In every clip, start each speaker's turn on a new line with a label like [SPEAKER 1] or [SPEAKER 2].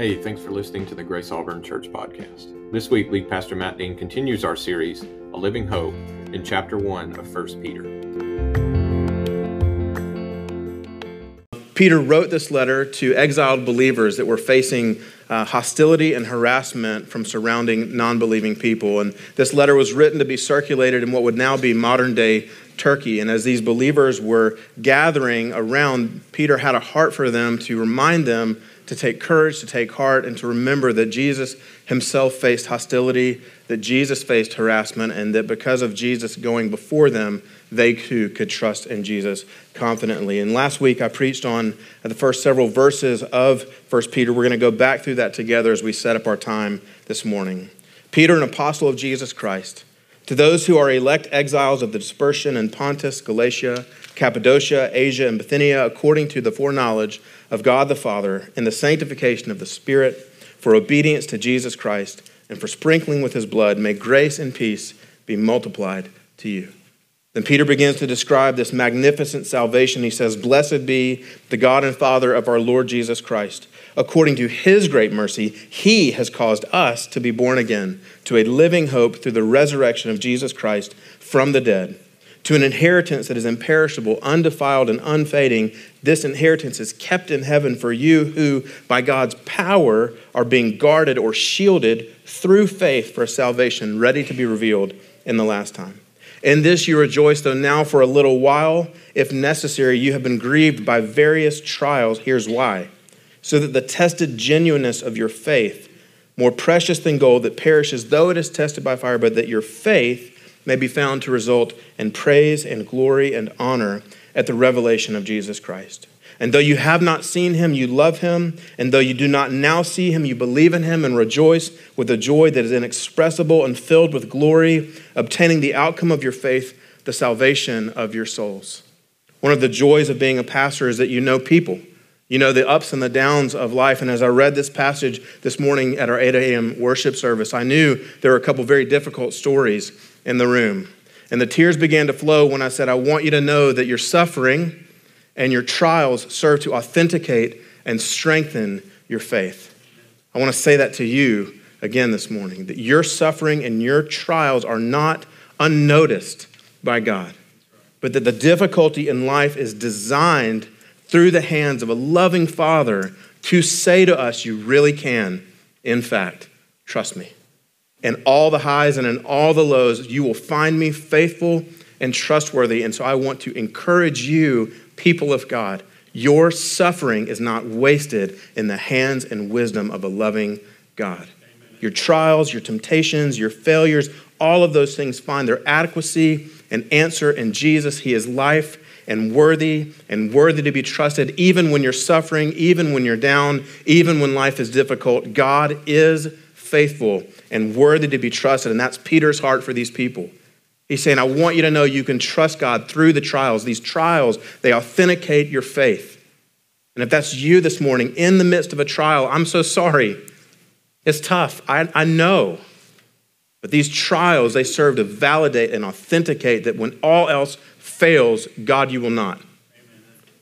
[SPEAKER 1] Hey, thanks for listening to the Grace Auburn Church podcast. This week, Lead Pastor Matt Dean continues our series, A Living Hope, in chapter 1 of 1 Peter.
[SPEAKER 2] Peter wrote this letter to exiled believers that were facing uh, hostility and harassment from surrounding non believing people. And this letter was written to be circulated in what would now be modern day Turkey. And as these believers were gathering around, Peter had a heart for them to remind them to take courage, to take heart, and to remember that Jesus himself faced hostility, that Jesus faced harassment, and that because of Jesus going before them, they too could trust in Jesus confidently. And last week I preached on the first several verses of 1 Peter. We're going to go back through that together as we set up our time this morning. Peter, an apostle of Jesus Christ, to those who are elect exiles of the dispersion in Pontus, Galatia, Cappadocia, Asia, and Bithynia, according to the foreknowledge of God the Father and the sanctification of the Spirit, for obedience to Jesus Christ, and for sprinkling with his blood, may grace and peace be multiplied to you. Then Peter begins to describe this magnificent salvation. He says, Blessed be the God and Father of our Lord Jesus Christ. According to his great mercy, he has caused us to be born again to a living hope through the resurrection of Jesus Christ from the dead to an inheritance that is imperishable, undefiled, and unfading. This inheritance is kept in heaven for you who, by God's power, are being guarded or shielded through faith for salvation, ready to be revealed in the last time. In this you rejoice, though now for a little while, if necessary, you have been grieved by various trials. Here's why. So that the tested genuineness of your faith, more precious than gold that perishes, though it is tested by fire, but that your faith, may be found to result in praise and glory and honor at the revelation of Jesus Christ. And though you have not seen him, you love him. And though you do not now see him, you believe in him and rejoice with a joy that is inexpressible and filled with glory, obtaining the outcome of your faith, the salvation of your souls. One of the joys of being a pastor is that you know people. You know the ups and the downs of life. And as I read this passage this morning at our 8 a.m. worship service, I knew there were a couple very difficult stories in the room. And the tears began to flow when I said, I want you to know that your suffering and your trials serve to authenticate and strengthen your faith. I want to say that to you again this morning that your suffering and your trials are not unnoticed by God, but that the difficulty in life is designed through the hands of a loving Father to say to us, You really can, in fact, trust me in all the highs and in all the lows, you will find me faithful and trustworthy. And so I want to encourage you, people of God, your suffering is not wasted in the hands and wisdom of a loving God. Your trials, your temptations, your failures, all of those things find their adequacy and answer in Jesus. He is life and worthy and worthy to be trusted, even when you're suffering, even when you're down, even when life is difficult. God is faithful and worthy to be trusted. And that's Peter's heart for these people. He's saying, I want you to know you can trust God through the trials. These trials, they authenticate your faith. And if that's you this morning in the midst of a trial, I'm so sorry. It's tough. I, I know. But these trials, they serve to validate and authenticate that when all else fails, God, you will not.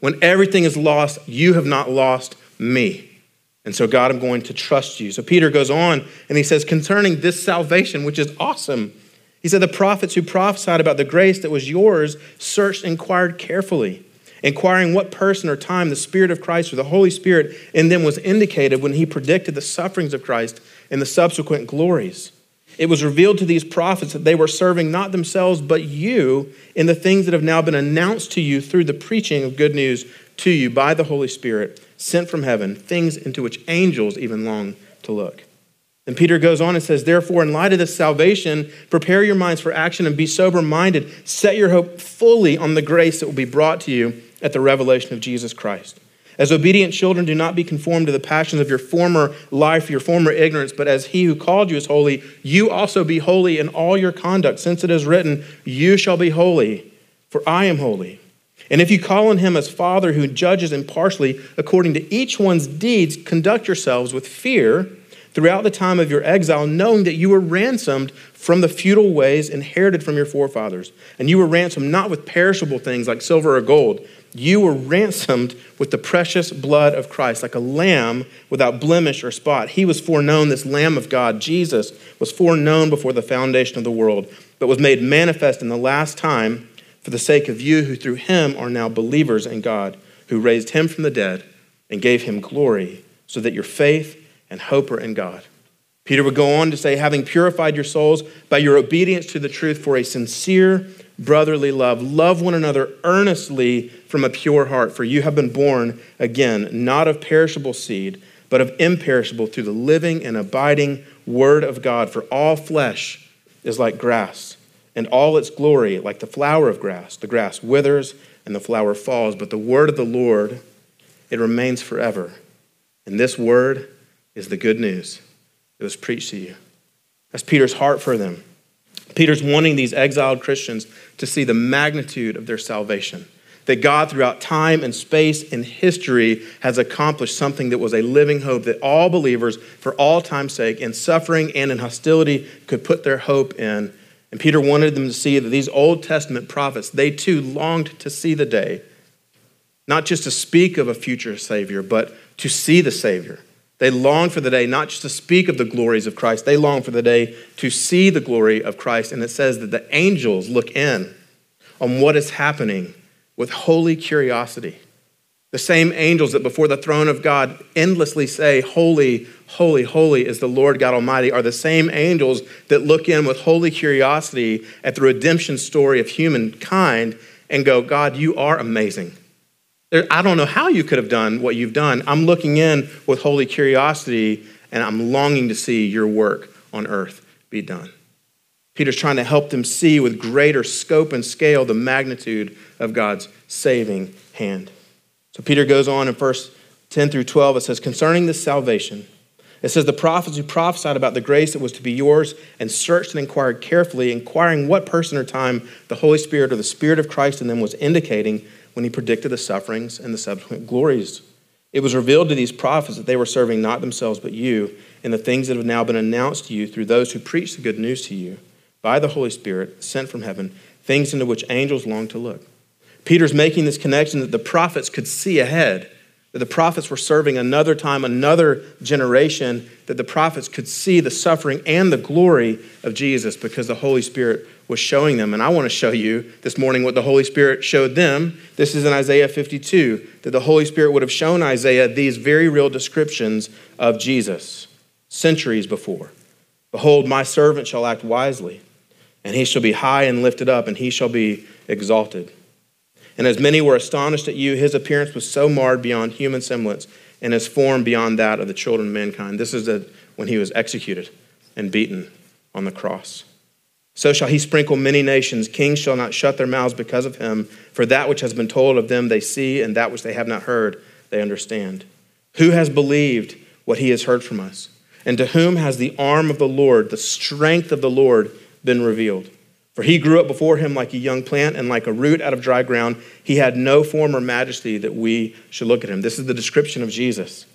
[SPEAKER 2] When everything is lost, you have not lost me. And so, God, I'm going to trust you. So, Peter goes on and he says, concerning this salvation, which is awesome, he said, the prophets who prophesied about the grace that was yours searched, inquired carefully, inquiring what person or time the Spirit of Christ or the Holy Spirit in them was indicated when he predicted the sufferings of Christ and the subsequent glories. It was revealed to these prophets that they were serving not themselves, but you in the things that have now been announced to you through the preaching of good news to you by the Holy Spirit sent from heaven, things into which angels even long to look. And Peter goes on and says, Therefore, in light of this salvation, prepare your minds for action and be sober minded. Set your hope fully on the grace that will be brought to you at the revelation of Jesus Christ. As obedient children, do not be conformed to the passions of your former life, your former ignorance, but as he who called you is holy, you also be holy in all your conduct, since it is written, You shall be holy, for I am holy. And if you call on him as Father who judges impartially according to each one's deeds, conduct yourselves with fear throughout the time of your exile, knowing that you were ransomed from the futile ways inherited from your forefathers. And you were ransomed not with perishable things like silver or gold. You were ransomed with the precious blood of Christ, like a lamb without blemish or spot. He was foreknown, this Lamb of God, Jesus, was foreknown before the foundation of the world, but was made manifest in the last time for the sake of you who through him are now believers in God, who raised him from the dead and gave him glory, so that your faith and hope are in God. Peter would go on to say, having purified your souls by your obedience to the truth for a sincere brotherly love, love one another earnestly from a pure heart, for you have been born again, not of perishable seed, but of imperishable through the living and abiding word of God. For all flesh is like grass, and all its glory like the flower of grass. The grass withers and the flower falls, but the word of the Lord, it remains forever. And this word is the good news that was preached to you. That's Peter's heart for them. Peter's wanting these exiled Christians to see the magnitude of their salvation. That God, throughout time and space and history, has accomplished something that was a living hope that all believers, for all time's sake, in suffering and in hostility, could put their hope in. And Peter wanted them to see that these Old Testament prophets, they too longed to see the day, not just to speak of a future Savior, but to see the Savior they longed for the day not just to speak of the glories of Christ, they long for the day to see the glory of Christ. And it says that the angels look in on what is happening with holy curiosity. The same angels that before the throne of God endlessly say, Holy, holy, holy is the Lord God Almighty, are the same angels that look in with holy curiosity at the redemption story of humankind and go, God, you are amazing. I don't know how you could have done what you've done. I'm looking in with holy curiosity and I'm longing to see your work on earth be done. Peter's trying to help them see with greater scope and scale the magnitude of God's saving hand. So Peter goes on in verse 10 through 12. It says, Concerning this salvation, it says, The prophets who prophesied about the grace that was to be yours and searched and inquired carefully, inquiring what person or time the Holy Spirit or the Spirit of Christ in them was indicating when he predicted the sufferings and the subsequent glories. It was revealed to these prophets that they were serving not themselves but you and the things that have now been announced to you through those who preach the good news to you by the Holy Spirit sent from heaven, things into which angels long to look. Peter's making this connection that the prophets could see ahead, that the prophets were serving another time, another generation, that the prophets could see the suffering and the glory of Jesus because the Holy Spirit was showing them. And I want to show you this morning what the Holy Spirit showed them. This is in Isaiah 52, that the Holy Spirit would have shown Isaiah these very real descriptions of Jesus centuries before. Behold, my servant shall act wisely, and he shall be high and lifted up, and he shall be exalted. And as many were astonished at you, his appearance was so marred beyond human semblance, and his form beyond that of the children of mankind. This is a, when he was executed and beaten on the cross. So shall he sprinkle many nations. Kings shall not shut their mouths because of him, for that which has been told of them they see, and that which they have not heard they understand. Who has believed what he has heard from us? And to whom has the arm of the Lord, the strength of the Lord, been revealed? For he grew up before him like a young plant and like a root out of dry ground. He had no form or majesty that we should look at him. This is the description of Jesus.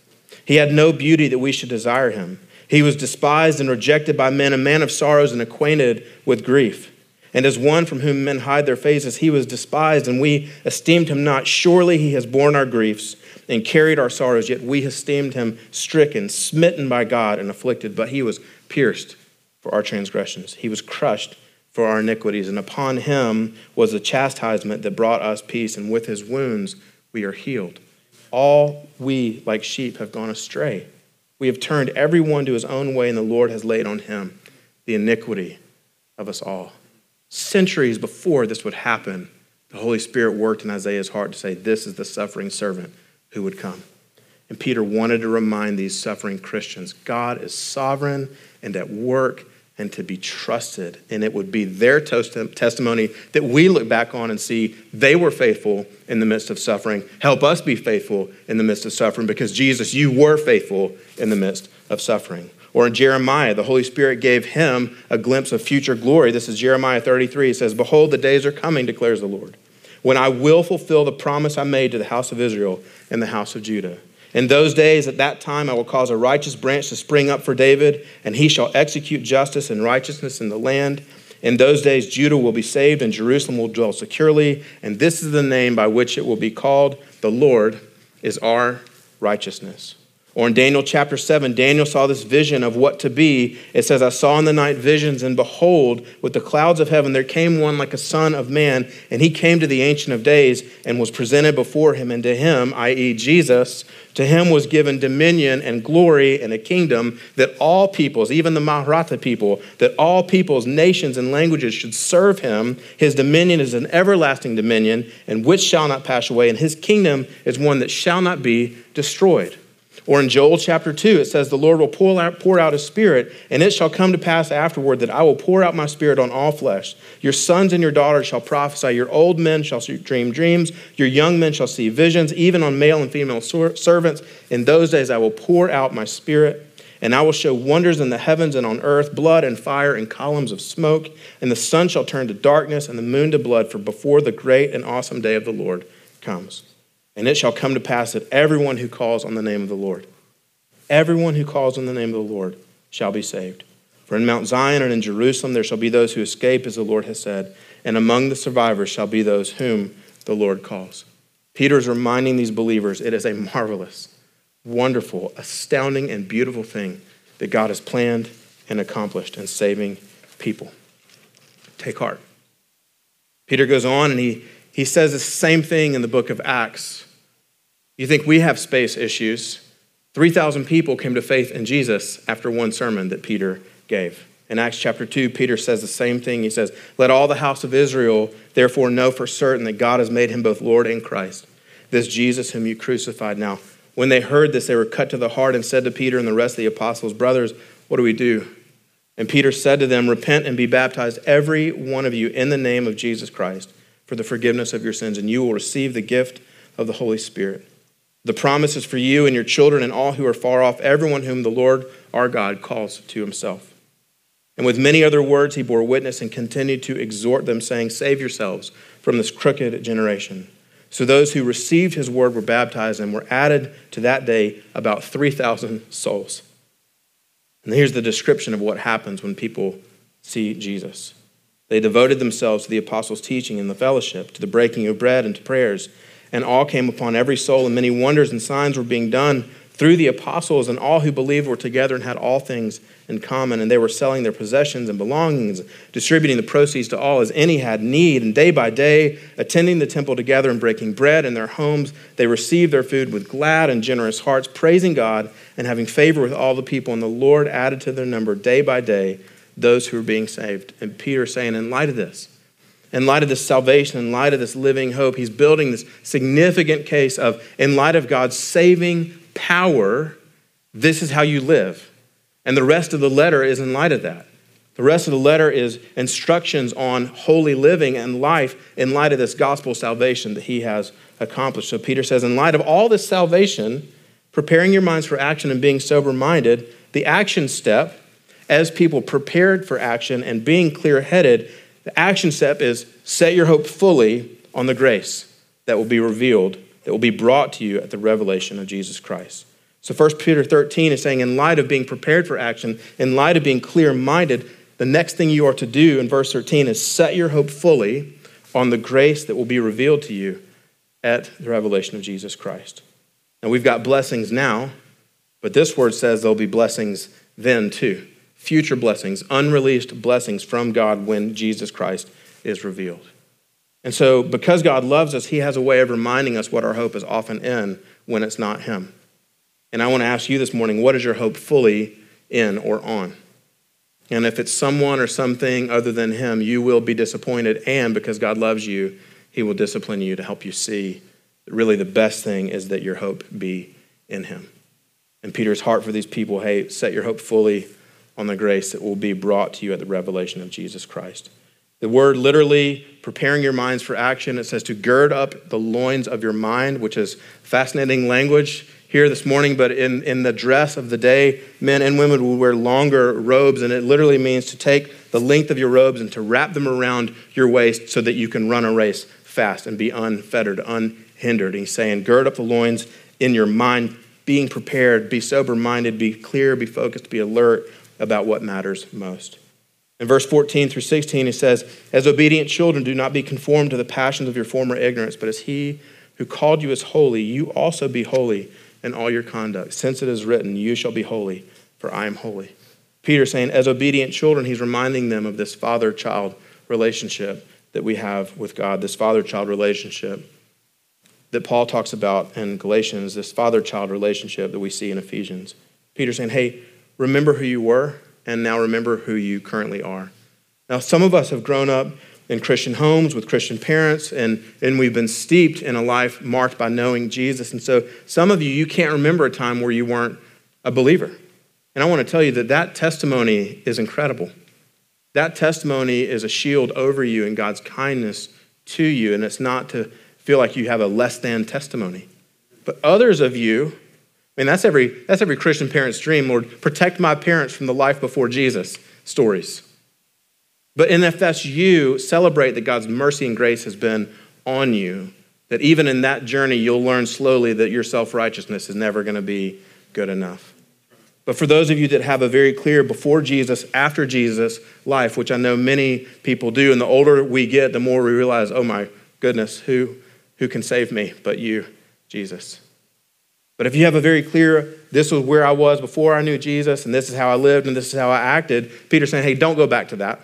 [SPEAKER 2] He had no beauty that we should desire him. He was despised and rejected by men, a man of sorrows and acquainted with grief. And as one from whom men hide their faces, he was despised, and we esteemed him not. Surely he has borne our griefs and carried our sorrows, yet we esteemed him stricken, smitten by God, and afflicted. But he was pierced for our transgressions, he was crushed for our iniquities, and upon him was the chastisement that brought us peace, and with his wounds we are healed. All we, like sheep, have gone astray. We have turned everyone to his own way, and the Lord has laid on him the iniquity of us all. Centuries before this would happen, the Holy Spirit worked in Isaiah's heart to say, This is the suffering servant who would come. And Peter wanted to remind these suffering Christians God is sovereign and at work and to be trusted. And it would be their testimony that we look back on and see they were faithful in the midst of suffering. Help us be faithful in the midst of suffering because Jesus, you were faithful in the midst of suffering. Or in Jeremiah, the Holy Spirit gave him a glimpse of future glory. This is Jeremiah 33. It says, Behold, the days are coming, declares the Lord, when I will fulfill the promise I made to the house of Israel and the house of Judah In those days, at that time, I will cause a righteous branch to spring up for David, and he shall execute justice and righteousness in the land. In those days, Judah will be saved, and Jerusalem will dwell securely. And this is the name by which it will be called The Lord is our righteousness. Or in Daniel chapter 7, Daniel saw this vision of what to be. It says, I saw in the night visions, and behold, with the clouds of heaven there came one like a son of man, and he came to the Ancient of Days and was presented before him. And to him, i.e., Jesus, to him was given dominion and glory and a kingdom that all peoples, even the Maratha people, that all peoples, nations, and languages should serve him. His dominion is an everlasting dominion, and which shall not pass away, and his kingdom is one that shall not be destroyed. Or in Joel chapter 2, it says, The Lord will pour out, pour out his spirit, and it shall come to pass afterward that I will pour out my spirit on all flesh. Your sons and your daughters shall prophesy, your old men shall dream dreams, your young men shall see visions, even on male and female servants. In those days I will pour out my spirit. And I will show wonders in the heavens and on earth, blood and fire and columns of smoke. And the sun shall turn to darkness and the moon to blood, for before the great and awesome day of the Lord comes. And it shall come to pass that everyone who calls on the name of the Lord, everyone who calls on the name of the Lord shall be saved. For in Mount Zion and in Jerusalem there shall be those who escape, as the Lord has said, and among the survivors shall be those whom the Lord calls. Peter is reminding these believers it is a marvelous, wonderful, astounding, and beautiful thing that God has planned and accomplished in saving people. Take heart. Peter goes on and he, he says the same thing in the book of Acts you think we have space issues? 3,000 people came to faith in Jesus after one sermon that Peter gave. In Acts chapter 2, Peter says the same thing. He says, Let all the house of Israel therefore know for certain that God has made him both Lord and Christ, this Jesus whom you crucified. Now, when they heard this, they were cut to the heart and said to Peter and the rest of the apostles, Brothers, what do we do? And Peter said to them, Repent and be baptized, every one of you, in the name of Jesus Christ, for the forgiveness of your sins, and you will receive the gift of the Holy Spirit. The promise is for you and your children and all who are far off, everyone whom the Lord our God calls to himself. And with many other words, he bore witness and continued to exhort them, saying, Save yourselves from this crooked generation. So those who received his word were baptized and were added to that day about 3,000 souls. And here's the description of what happens when people see Jesus. They devoted themselves to the apostles' teaching and the fellowship, to the breaking of bread and to prayers and all came upon every soul, and many wonders and signs were being done through the apostles, and all who believed were together and had all things in common. And they were selling their possessions and belongings, distributing the proceeds to all as any had need. And day by day, attending the temple together and breaking bread in their homes, they received their food with glad and generous hearts, praising God and having favor with all the people. And the Lord added to their number day by day those who are being saved. And Peter saying, in light of this, in light of this salvation, in light of this living hope, he's building this significant case of, in light of God's saving power, this is how you live. And the rest of the letter is in light of that. The rest of the letter is instructions on holy living and life in light of this gospel salvation that he has accomplished. So Peter says, in light of all this salvation, preparing your minds for action and being sober minded, the action step, as people prepared for action and being clear headed, the action step is set your hope fully on the grace that will be revealed, that will be brought to you at the revelation of Jesus Christ. So 1 Peter 13 is saying, in light of being prepared for action, in light of being clear minded, the next thing you are to do in verse 13 is set your hope fully on the grace that will be revealed to you at the revelation of Jesus Christ. And we've got blessings now, but this word says there'll be blessings then too future blessings, unreleased blessings from God when Jesus Christ is revealed. And so, because God loves us, He has a way of reminding us what our hope is often in when it's not Him. And I want to ask you this morning what is your hope fully in or on? And if it's someone or something other than Him, you will be disappointed. And because God loves you, He will discipline you to help you see that really the best thing is that your hope be in Him. And Peter's heart for these people hey, set your hope fully on the grace that will be brought to you at the revelation of Jesus Christ. The word literally preparing your minds for action, it says to gird up the loins of your mind, which is fascinating language here this morning, but in, in the dress of the day, men and women will wear longer robes, and it literally means to take the length of your robes and to wrap them around your waist so that you can run a race fast and be unfettered, unhindered. And he's saying, gird up the loins in your mind being prepared, be sober minded, be clear, be focused, be alert about what matters most. In verse 14 through 16, he says, As obedient children, do not be conformed to the passions of your former ignorance, but as he who called you is holy, you also be holy in all your conduct, since it is written, You shall be holy, for I am holy. Peter saying, as obedient children, he's reminding them of this father child relationship that we have with God, this father child relationship that Paul talks about in Galatians, this father child relationship that we see in Ephesians. Peter saying, Hey, remember who you were, and now remember who you currently are. Now, some of us have grown up in Christian homes with Christian parents, and, and we've been steeped in a life marked by knowing Jesus. And so, some of you, you can't remember a time where you weren't a believer. And I want to tell you that that testimony is incredible. That testimony is a shield over you and God's kindness to you, and it's not to feel like you have a less than testimony. But others of you, mean, that's every, that's every Christian parent's dream. Lord, protect my parents from the life before Jesus stories. But and if that's you, celebrate that God's mercy and grace has been on you. That even in that journey, you'll learn slowly that your self righteousness is never going to be good enough. But for those of you that have a very clear before Jesus, after Jesus life, which I know many people do, and the older we get, the more we realize, oh my goodness, who, who can save me but you, Jesus? But if you have a very clear, this was where I was before I knew Jesus, and this is how I lived, and this is how I acted, Peter's saying, hey, don't go back to that.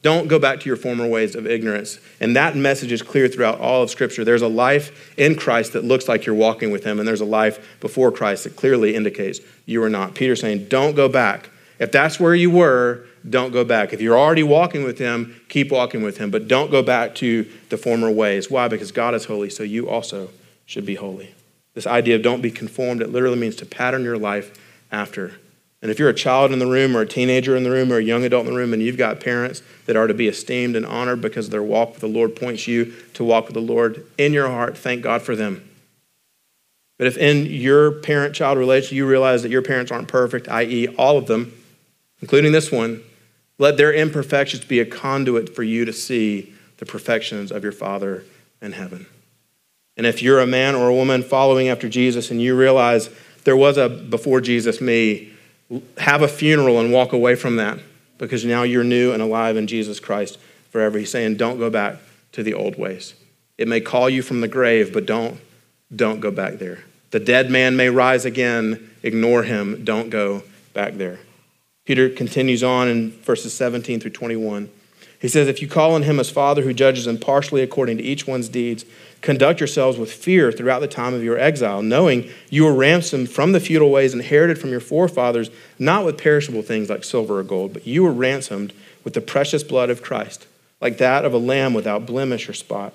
[SPEAKER 2] Don't go back to your former ways of ignorance. And that message is clear throughout all of Scripture. There's a life in Christ that looks like you're walking with Him, and there's a life before Christ that clearly indicates you are not. Peter's saying, don't go back. If that's where you were, don't go back. If you're already walking with Him, keep walking with Him, but don't go back to the former ways. Why? Because God is holy, so you also should be holy. This idea of don't be conformed, it literally means to pattern your life after and if you're a child in the room or a teenager in the room or a young adult in the room and you've got parents that are to be esteemed and honored because their walk with the Lord points you to walk with the Lord in your heart, thank God for them. But if in your parent child relationship you realize that your parents aren't perfect, i.e., all of them, including this one, let their imperfections be a conduit for you to see the perfections of your Father in heaven. And if you're a man or a woman following after Jesus and you realize there was a before Jesus me, have a funeral and walk away from that because now you're new and alive in Jesus Christ forever. He's saying, don't go back to the old ways. It may call you from the grave, but don't, don't go back there. The dead man may rise again. Ignore him. Don't go back there. Peter continues on in verses 17 through 21. He says, If you call on him as Father who judges impartially according to each one's deeds, Conduct yourselves with fear throughout the time of your exile, knowing you were ransomed from the futile ways inherited from your forefathers, not with perishable things like silver or gold, but you were ransomed with the precious blood of Christ, like that of a lamb without blemish or spot.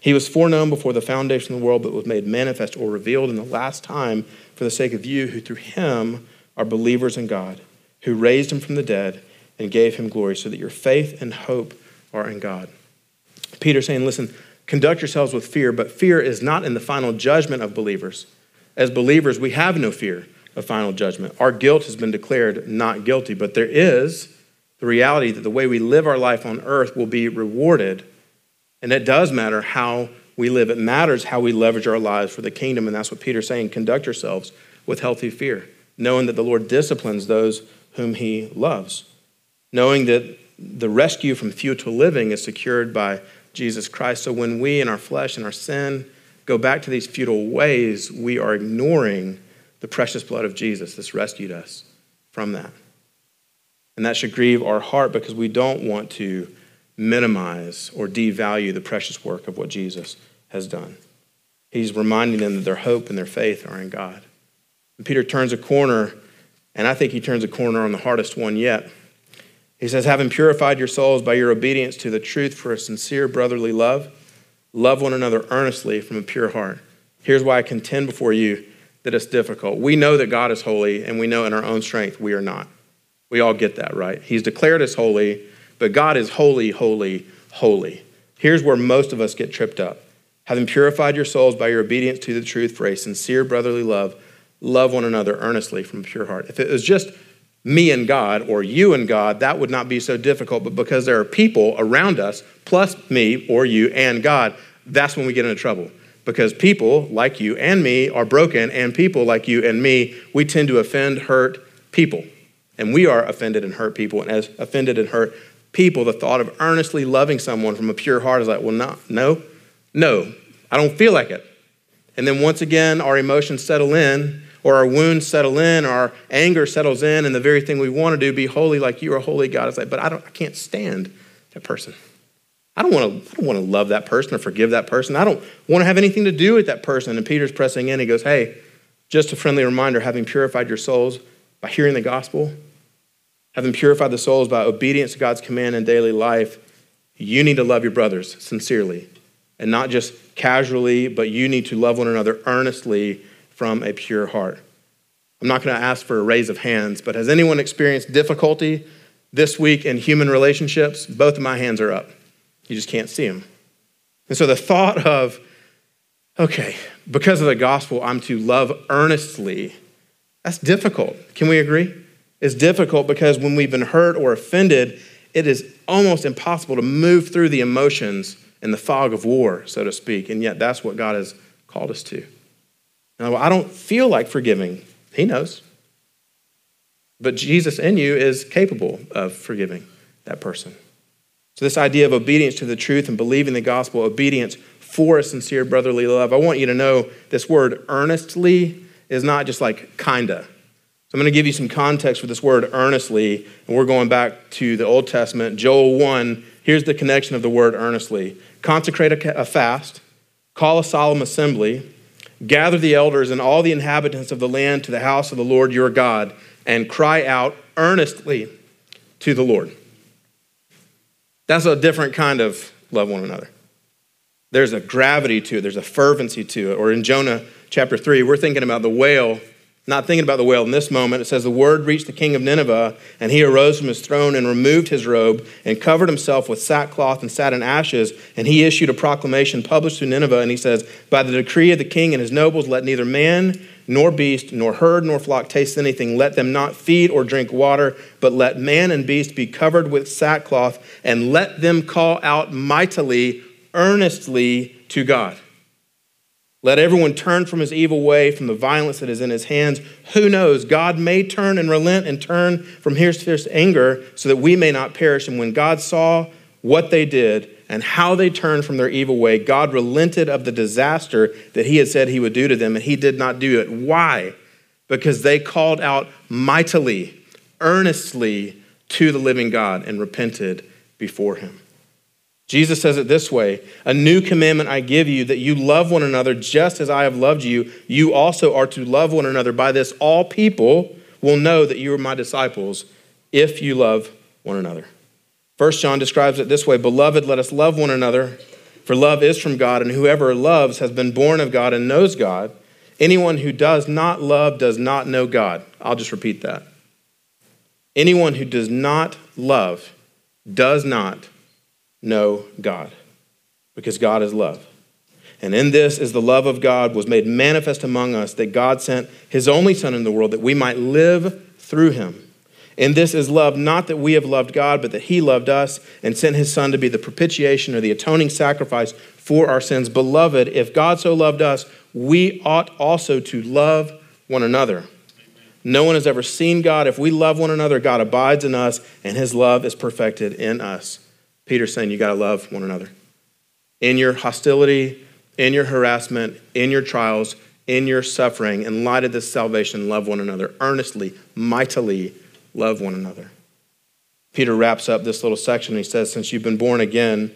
[SPEAKER 2] He was foreknown before the foundation of the world, but was made manifest or revealed in the last time for the sake of you, who through him are believers in God, who raised him from the dead and gave him glory, so that your faith and hope are in God. Peter saying, Listen, Conduct yourselves with fear, but fear is not in the final judgment of believers. As believers, we have no fear of final judgment. Our guilt has been declared not guilty, but there is the reality that the way we live our life on earth will be rewarded. And it does matter how we live. It matters how we leverage our lives for the kingdom. And that's what Peter's saying. Conduct yourselves with healthy fear, knowing that the Lord disciplines those whom he loves, knowing that the rescue from futile living is secured by Jesus Christ. So when we in our flesh and our sin go back to these futile ways, we are ignoring the precious blood of Jesus that's rescued us from that. And that should grieve our heart because we don't want to minimize or devalue the precious work of what Jesus has done. He's reminding them that their hope and their faith are in God. And Peter turns a corner, and I think he turns a corner on the hardest one yet. He says, having purified your souls by your obedience to the truth for a sincere brotherly love, love one another earnestly from a pure heart. Here's why I contend before you that it's difficult. We know that God is holy, and we know in our own strength we are not. We all get that, right? He's declared us holy, but God is holy, holy, holy. Here's where most of us get tripped up. Having purified your souls by your obedience to the truth for a sincere brotherly love, love one another earnestly from a pure heart. If it was just me and God or you and God, that would not be so difficult. But because there are people around us, plus me or you and God, that's when we get into trouble. Because people like you and me are broken, and people like you and me, we tend to offend, hurt people. And we are offended and hurt people. And as offended and hurt people, the thought of earnestly loving someone from a pure heart is like, well, no, no, no, I don't feel like it. And then once again, our emotions settle in, or our wounds settle in, or our anger settles in, and the very thing we want to do, be holy like you are holy, God, is like, but I, don't, I can't stand that person. I don't want to. I don't want to love that person or forgive that person. I don't want to have anything to do with that person. And Peter's pressing in. He goes, "Hey, just a friendly reminder: having purified your souls by hearing the gospel, having purified the souls by obedience to God's command in daily life, you need to love your brothers sincerely, and not just casually, but you need to love one another earnestly from a pure heart." I'm not going to ask for a raise of hands, but has anyone experienced difficulty this week in human relationships? Both of my hands are up. You just can't see them. And so the thought of, okay, because of the gospel, I'm to love earnestly, that's difficult. Can we agree? It's difficult because when we've been hurt or offended, it is almost impossible to move through the emotions in the fog of war, so to speak. And yet, that's what God has called us to. Now, I don't feel like forgiving. He knows. But Jesus in you is capable of forgiving that person. So, this idea of obedience to the truth and believing the gospel, obedience for a sincere brotherly love, I want you to know this word earnestly is not just like kinda. So, I'm going to give you some context for this word earnestly, and we're going back to the Old Testament. Joel 1, here's the connection of the word earnestly consecrate a fast, call a solemn assembly, gather the elders and all the inhabitants of the land to the house of the Lord your God, and cry out earnestly to the Lord. That's a different kind of love one another. There's a gravity to it, there's a fervency to it. Or in Jonah chapter 3, we're thinking about the whale, not thinking about the whale in this moment. It says, The word reached the king of Nineveh, and he arose from his throne and removed his robe and covered himself with sackcloth and sat in ashes. And he issued a proclamation published to Nineveh, and he says, By the decree of the king and his nobles, let neither man nor beast, nor herd, nor flock taste anything. Let them not feed or drink water, but let man and beast be covered with sackcloth, and let them call out mightily, earnestly to God. Let everyone turn from his evil way, from the violence that is in his hands. Who knows? God may turn and relent and turn from his fierce anger so that we may not perish. And when God saw what they did, and how they turned from their evil way, God relented of the disaster that he had said he would do to them, and he did not do it. Why? Because they called out mightily, earnestly to the living God and repented before him. Jesus says it this way A new commandment I give you that you love one another just as I have loved you. You also are to love one another. By this, all people will know that you are my disciples if you love one another. First John describes it this way Beloved, let us love one another, for love is from God, and whoever loves has been born of God and knows God. Anyone who does not love does not know God. I'll just repeat that. Anyone who does not love does not know God, because God is love. And in this is the love of God was made manifest among us that God sent his only Son in the world that we might live through him. And this is love, not that we have loved God, but that He loved us and sent His Son to be the propitiation or the atoning sacrifice for our sins. Beloved, if God so loved us, we ought also to love one another. No one has ever seen God. If we love one another, God abides in us, and His love is perfected in us. Peter's saying you got to love one another. In your hostility, in your harassment, in your trials, in your suffering, in light of this salvation, love one another earnestly, mightily love one another. Peter wraps up this little section he says, Since you've been born again,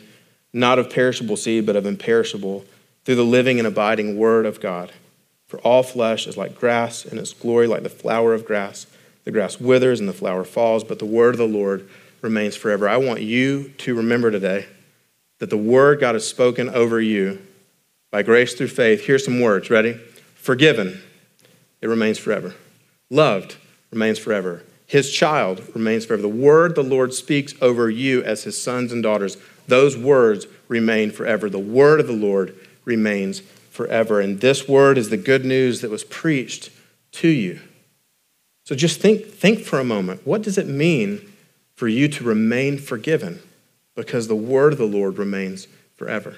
[SPEAKER 2] not of perishable seed, but of imperishable, through the living and abiding word of God. For all flesh is like grass, and its glory like the flower of grass. The grass withers and the flower falls, but the word of the Lord remains forever. I want you to remember today that the word God has spoken over you by grace through faith, here's some words. Ready? Forgiven, it remains forever. Loved remains forever. His child remains forever. The word the Lord speaks over you as his sons and daughters, those words remain forever. The word of the Lord remains forever. And this word is the good news that was preached to you. So just think, think for a moment. What does it mean for you to remain forgiven? Because the word of the Lord remains forever.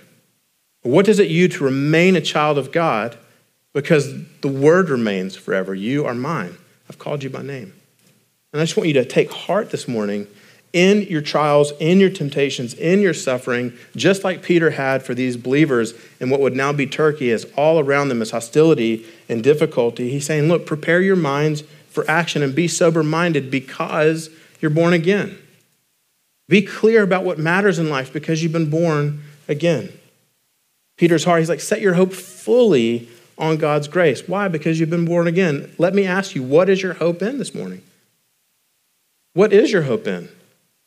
[SPEAKER 2] What does it you to remain a child of God? Because the word remains forever. You are mine. I've called you by name. And I just want you to take heart this morning in your trials, in your temptations, in your suffering, just like Peter had for these believers in what would now be Turkey, as all around them is hostility and difficulty. He's saying, Look, prepare your minds for action and be sober minded because you're born again. Be clear about what matters in life because you've been born again. Peter's heart, he's like, Set your hope fully on God's grace. Why? Because you've been born again. Let me ask you, what is your hope in this morning? What is your hope in?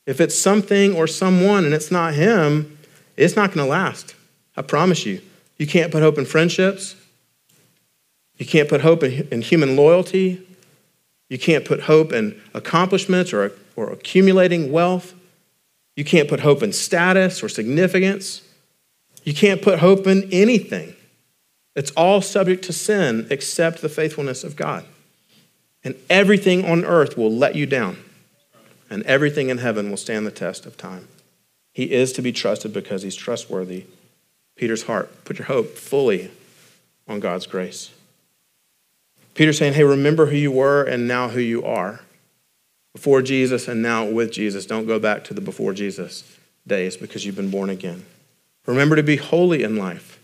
[SPEAKER 2] If it's something or someone and it's not him, it's not going to last. I promise you. You can't put hope in friendships. You can't put hope in, human loyalty. You can't put hope in accomplishments or, or accumulating wealth. You can't put hope in status or significance. You can't put hope in anything. It's all subject to sin except the faithfulness of God. And everything on earth will let you down and everything in heaven will stand the test of time. He is to be trusted because he's trustworthy. Peter's heart, put your hope fully on God's grace. Peter's saying, hey, remember who you were and now who you are. Before Jesus and now with Jesus. Don't go back to the before Jesus days because you've been born again. Remember to be holy in life.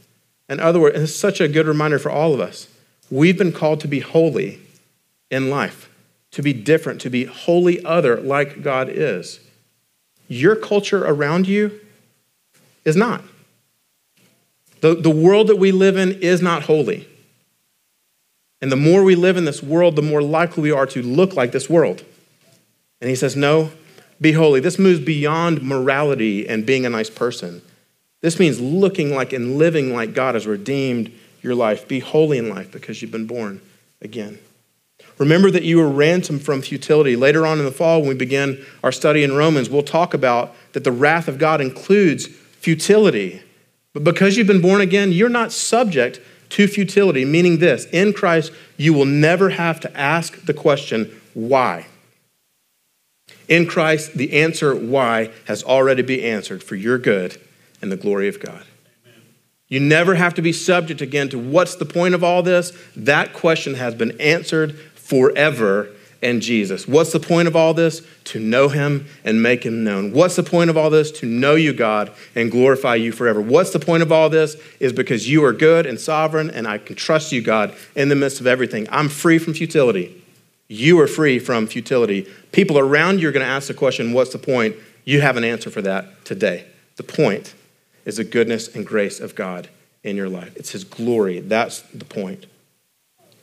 [SPEAKER 2] In other words, it's such a good reminder for all of us. We've been called to be holy in life to be different, to be wholly other like God is. Your culture around you is not. The, the world that we live in is not holy. And the more we live in this world, the more likely we are to look like this world. And he says, No, be holy. This moves beyond morality and being a nice person. This means looking like and living like God has redeemed your life. Be holy in life because you've been born again. Remember that you were ransomed from futility. Later on in the fall, when we begin our study in Romans, we'll talk about that the wrath of God includes futility. But because you've been born again, you're not subject to futility, meaning this in Christ, you will never have to ask the question, why? In Christ, the answer why has already been answered for your good and the glory of God. You never have to be subject again to what's the point of all this. That question has been answered forever in Jesus. What's the point of all this? To know him and make him known. What's the point of all this? To know you, God, and glorify you forever. What's the point of all this? Is because you are good and sovereign, and I can trust you, God, in the midst of everything. I'm free from futility. You are free from futility. People around you are going to ask the question, What's the point? You have an answer for that today. The point is the goodness and grace of God in your life. It's his glory. That's the point.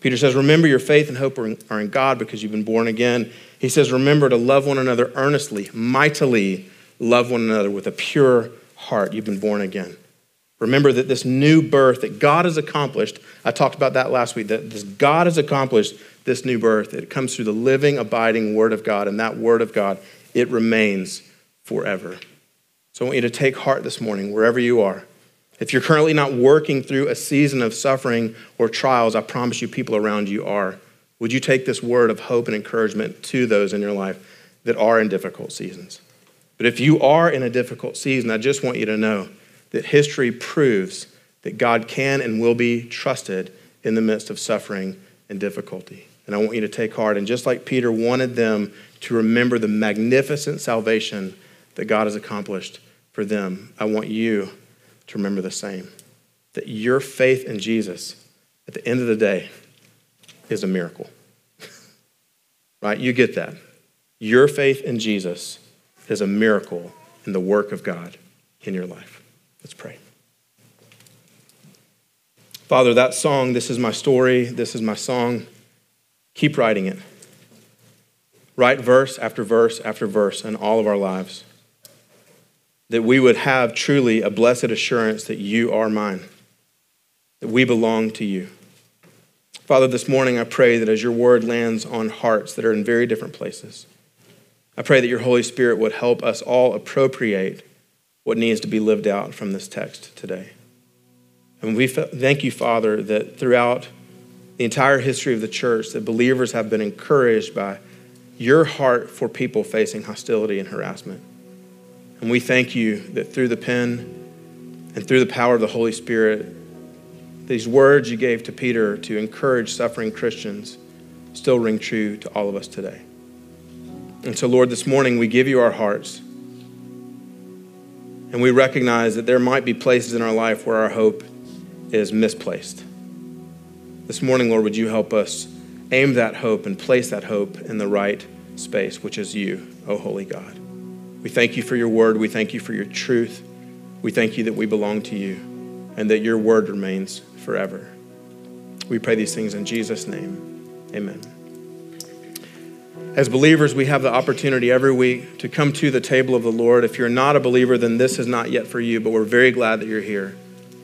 [SPEAKER 2] Peter says, Remember your faith and hope are in God because you've been born again. He says, Remember to love one another earnestly, mightily love one another with a pure heart. You've been born again. Remember that this new birth that God has accomplished, I talked about that last week, that this God has accomplished this new birth. It comes through the living, abiding Word of God, and that Word of God, it remains forever. So I want you to take heart this morning, wherever you are. If you're currently not working through a season of suffering or trials, I promise you people around you are. Would you take this word of hope and encouragement to those in your life that are in difficult seasons? But if you are in a difficult season, I just want you to know that history proves that God can and will be trusted in the midst of suffering and difficulty. And I want you to take heart. And just like Peter wanted them to remember the magnificent salvation that God has accomplished for them, I want you to remember the same that your faith in Jesus at the end of the day is a miracle. right? You get that. Your faith in Jesus is a miracle in the work of God in your life. Let's pray. Father, that song, This is My Story, This is My Song, keep writing it. Write verse after verse after verse in all of our lives that we would have truly a blessed assurance that you are mine, that we belong to you. Father, this morning I pray that as your word lands on hearts that are in very different places, I pray that your Holy Spirit would help us all appropriate what needs to be lived out from this text today. And we thank you, Father, that throughout the entire history of the church, that believers have been encouraged by your heart for people facing hostility and harassment. And we thank you that through the pen And through the power of the Holy Spirit, these words you gave to Peter to encourage suffering Christians still ring true to all of us today. And so, Lord, this morning we give you our hearts. And we recognize that there might be places in our life where our hope is misplaced. This morning, Lord, would you help us aim that hope and place that hope in the right space, which is you, O Holy God. We thank you for your word. We thank you for your truth. We thank you that we belong to you and that your word remains forever. We pray these things in Jesus' name. Amen. As believers, we have the opportunity every week to come to the table of the Lord. If you're not a believer, then this is not yet for you, but we're very glad that you're here.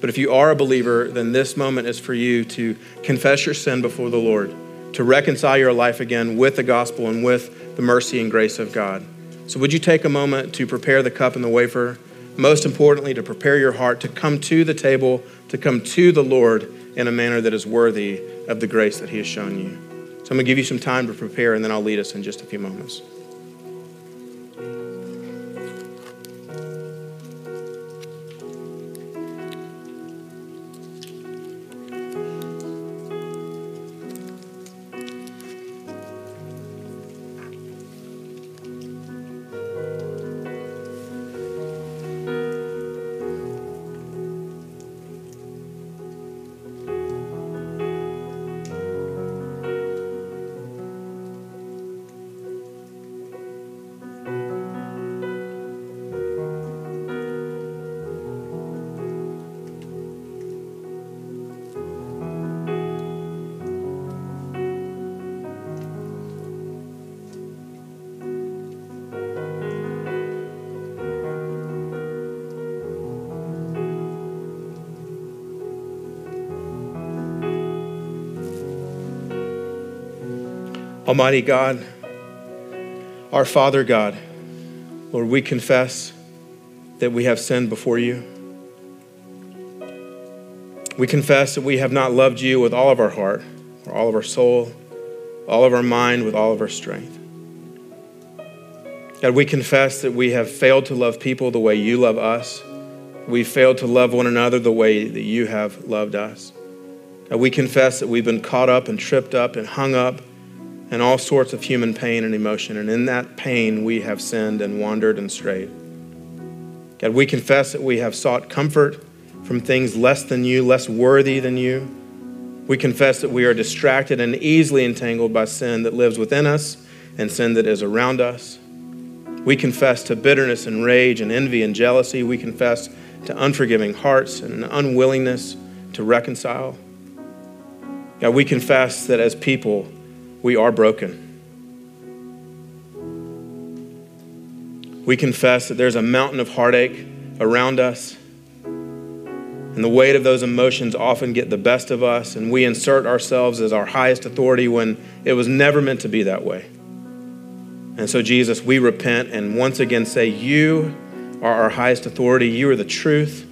[SPEAKER 2] But if you are a believer, then this moment is for you to confess your sin before the Lord, to reconcile your life again with the gospel and with the mercy and grace of God. So, would you take a moment to prepare the cup and the wafer? Most importantly, to prepare your heart to come to the table, to come to the Lord in a manner that is worthy of the grace that He has shown you. So I'm going to give you some time to prepare, and then I'll lead us in just a few moments. Almighty God, our Father God, Lord, we confess that we have sinned before you. We confess that we have not loved you with all of our heart, or all of our soul, all of our mind, with all of our strength. God, we confess that we have failed to love people the way you love us. We've failed to love one another the way that you have loved us. God, we confess that we've been caught up and tripped up and hung up and all sorts of human pain and emotion. And in that pain, we have sinned and wandered and strayed. God, we confess that we have sought comfort from things less than you, less worthy than you. We confess that we are distracted and easily entangled by sin that lives within us and sin that is around us. We confess to bitterness and rage and envy and jealousy. We confess to unforgiving hearts and an unwillingness to reconcile. God, we confess that as people, we are broken. We confess that there's a mountain of heartache around us, and the weight of those emotions often get the best of us, and we insert ourselves as our highest authority when it was never meant to be that way. And so, Jesus, we repent and once again say, You are our highest authority. You are the truth.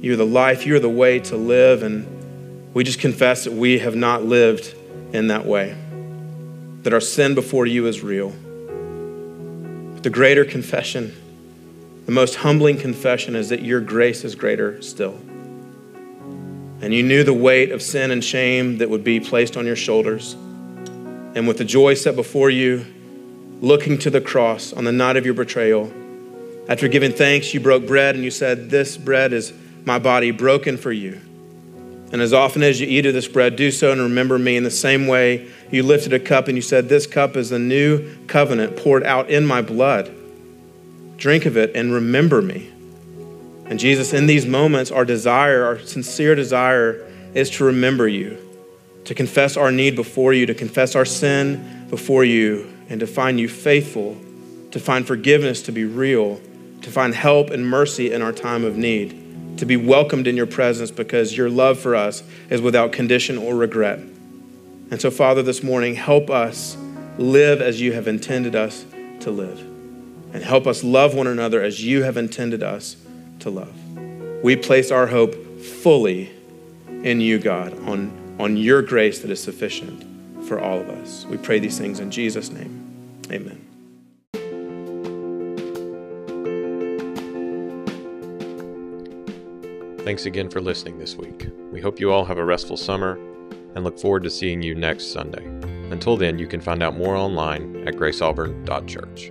[SPEAKER 2] You are the life. You are the way to live. And we just confess that we have not lived in that way that our sin before you is real. But the greater confession, the most humbling confession, is that your grace is greater still. And you knew the weight of sin and shame that would be placed on your shoulders. And with the joy set before you, looking to the cross on the night of your betrayal, after giving thanks, you broke bread and you said, This bread is my body broken for you. And as often as you eat of this bread, do so and remember me in the same way you lifted a cup and you said, This cup is the new covenant poured out in my blood. Drink of it and remember me. And Jesus, in these moments, our desire, our sincere desire, is to remember you, to confess our need before you, to confess our sin before you, and to find you faithful, to find forgiveness to be real, to find help and mercy in our time of need to be welcomed in your presence because your love for us is without condition or regret. And so, Father, this morning, help us live as you have intended us to live. And help us love one another as you have intended us to love. We place our hope fully in you, God, on, on your grace that is sufficient for all of us. We pray these things in Jesus' name. Amen.
[SPEAKER 1] Thanks again for listening this week. We hope you all have a restful summer and look forward to seeing you next Sunday. Until then, you can find out more online at graceauburn.church.